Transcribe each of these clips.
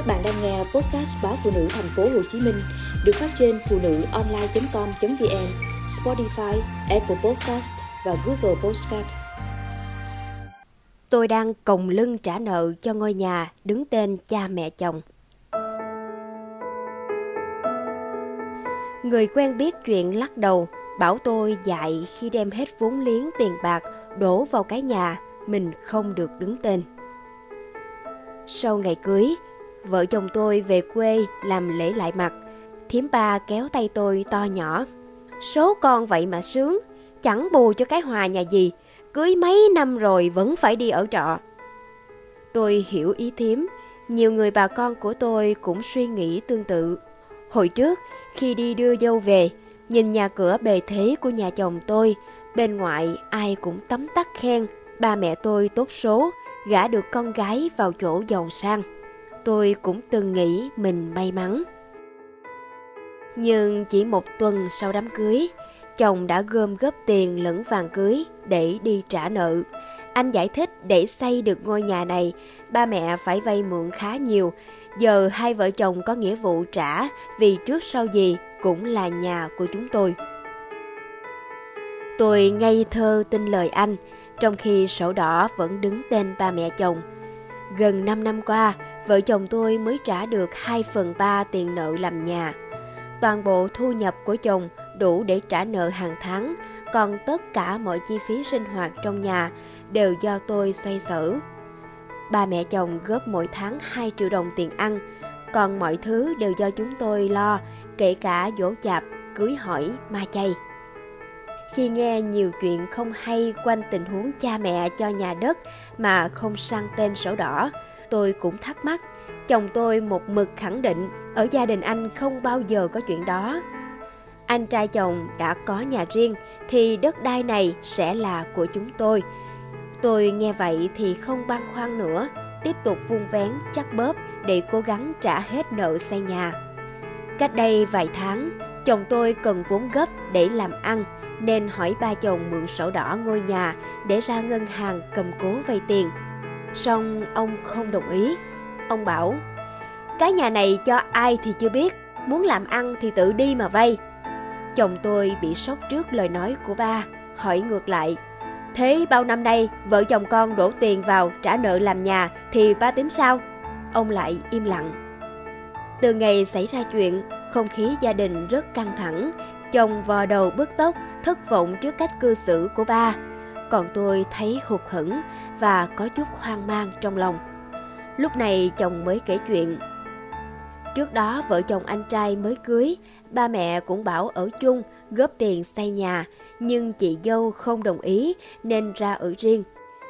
Các bạn đang nghe podcast báo phụ nữ thành phố Hồ Chí Minh được phát trên phụ nữ online.com.vn, Spotify, Apple Podcast và Google Podcast. Tôi đang còng lưng trả nợ cho ngôi nhà đứng tên cha mẹ chồng. Người quen biết chuyện lắc đầu, bảo tôi dạy khi đem hết vốn liếng tiền bạc đổ vào cái nhà, mình không được đứng tên. Sau ngày cưới, vợ chồng tôi về quê làm lễ lại mặt. Thiếm ba kéo tay tôi to nhỏ. Số con vậy mà sướng, chẳng bù cho cái hòa nhà gì, cưới mấy năm rồi vẫn phải đi ở trọ. Tôi hiểu ý thiếm, nhiều người bà con của tôi cũng suy nghĩ tương tự. Hồi trước, khi đi đưa dâu về, nhìn nhà cửa bề thế của nhà chồng tôi, bên ngoại ai cũng tấm tắc khen, ba mẹ tôi tốt số, gả được con gái vào chỗ giàu sang. Tôi cũng từng nghĩ mình may mắn. Nhưng chỉ một tuần sau đám cưới, chồng đã gom góp tiền lẫn vàng cưới để đi trả nợ. Anh giải thích để xây được ngôi nhà này, ba mẹ phải vay mượn khá nhiều. Giờ hai vợ chồng có nghĩa vụ trả vì trước sau gì cũng là nhà của chúng tôi. Tôi ngây thơ tin lời anh, trong khi sổ đỏ vẫn đứng tên ba mẹ chồng. Gần 5 năm qua, vợ chồng tôi mới trả được 2 phần 3 tiền nợ làm nhà. Toàn bộ thu nhập của chồng đủ để trả nợ hàng tháng, còn tất cả mọi chi phí sinh hoạt trong nhà đều do tôi xoay sở. Ba mẹ chồng góp mỗi tháng 2 triệu đồng tiền ăn, còn mọi thứ đều do chúng tôi lo, kể cả dỗ chạp, cưới hỏi, ma chay. Khi nghe nhiều chuyện không hay quanh tình huống cha mẹ cho nhà đất mà không sang tên sổ đỏ, tôi cũng thắc mắc. Chồng tôi một mực khẳng định ở gia đình anh không bao giờ có chuyện đó. Anh trai chồng đã có nhà riêng thì đất đai này sẽ là của chúng tôi. Tôi nghe vậy thì không băn khoăn nữa, tiếp tục vung vén chắc bóp để cố gắng trả hết nợ xây nhà. Cách đây vài tháng, chồng tôi cần vốn gấp để làm ăn nên hỏi ba chồng mượn sổ đỏ ngôi nhà để ra ngân hàng cầm cố vay tiền. Xong ông không đồng ý. Ông bảo, cái nhà này cho ai thì chưa biết, muốn làm ăn thì tự đi mà vay. Chồng tôi bị sốc trước lời nói của ba, hỏi ngược lại, thế bao năm nay vợ chồng con đổ tiền vào trả nợ làm nhà thì ba tính sao? Ông lại im lặng. Từ ngày xảy ra chuyện, không khí gia đình rất căng thẳng, chồng vò đầu bứt tóc, thất vọng trước cách cư xử của ba. Còn tôi thấy hụt hẫng và có chút hoang mang trong lòng. Lúc này chồng mới kể chuyện. Trước đó vợ chồng anh trai mới cưới, ba mẹ cũng bảo ở chung góp tiền xây nhà, nhưng chị dâu không đồng ý nên ra ở riêng.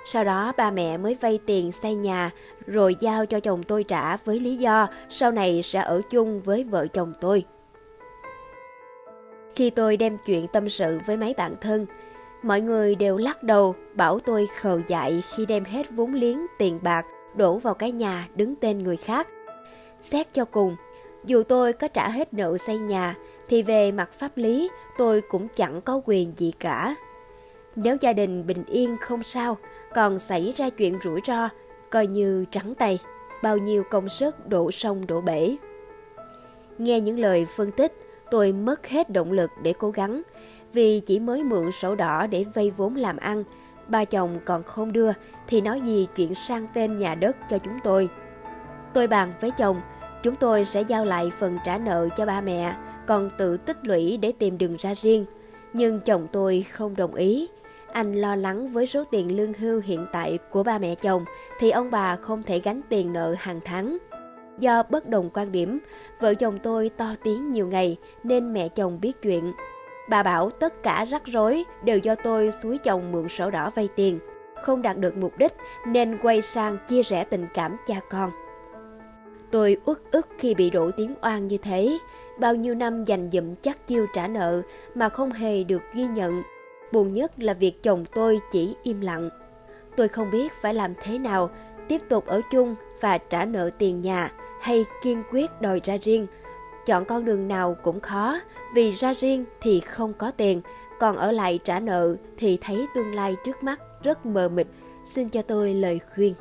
Sau đó ba mẹ mới vay tiền xây nhà rồi giao cho chồng tôi trả với lý do sau này sẽ ở chung với vợ chồng tôi. Khi tôi đem chuyện tâm sự với mấy bạn thân, mọi người đều lắc đầu bảo tôi khờ dại khi đem hết vốn liếng tiền bạc đổ vào cái nhà đứng tên người khác. Xét cho cùng, dù tôi có trả hết nợ xây nhà thì về mặt pháp lý tôi cũng chẳng có quyền gì cả. Nếu gia đình bình yên không sao, còn xảy ra chuyện rủi ro, coi như trắng tay, bao nhiêu công sức đổ sông đổ bể. Nghe những lời phân tích, tôi mất hết động lực để cố gắng, vì chỉ mới mượn sổ đỏ để vay vốn làm ăn, ba chồng còn không đưa thì nói gì chuyện sang tên nhà đất cho chúng tôi. Tôi bàn với chồng, chúng tôi sẽ giao lại phần trả nợ cho ba mẹ, còn tự tích lũy để tìm đường ra riêng. Nhưng chồng tôi không đồng ý. Anh lo lắng với số tiền lương hưu hiện tại của ba mẹ chồng thì ông bà không thể gánh tiền nợ hàng tháng. Do bất đồng quan điểm, vợ chồng tôi to tiếng nhiều ngày nên mẹ chồng biết chuyện. Bà bảo tất cả rắc rối đều do tôi suối chồng mượn sổ đỏ vay tiền, không đạt được mục đích nên quay sang chia rẽ tình cảm cha con. Tôi uất ức khi bị đổ tiếng oan như thế, bao nhiêu năm dành dụm chắc chiêu trả nợ mà không hề được ghi nhận. Buồn nhất là việc chồng tôi chỉ im lặng. Tôi không biết phải làm thế nào, tiếp tục ở chung và trả nợ tiền nhà hay kiên quyết đòi ra riêng. Chọn con đường nào cũng khó, vì ra riêng thì không có tiền, còn ở lại trả nợ thì thấy tương lai trước mắt rất mờ mịt. Xin cho tôi lời khuyên.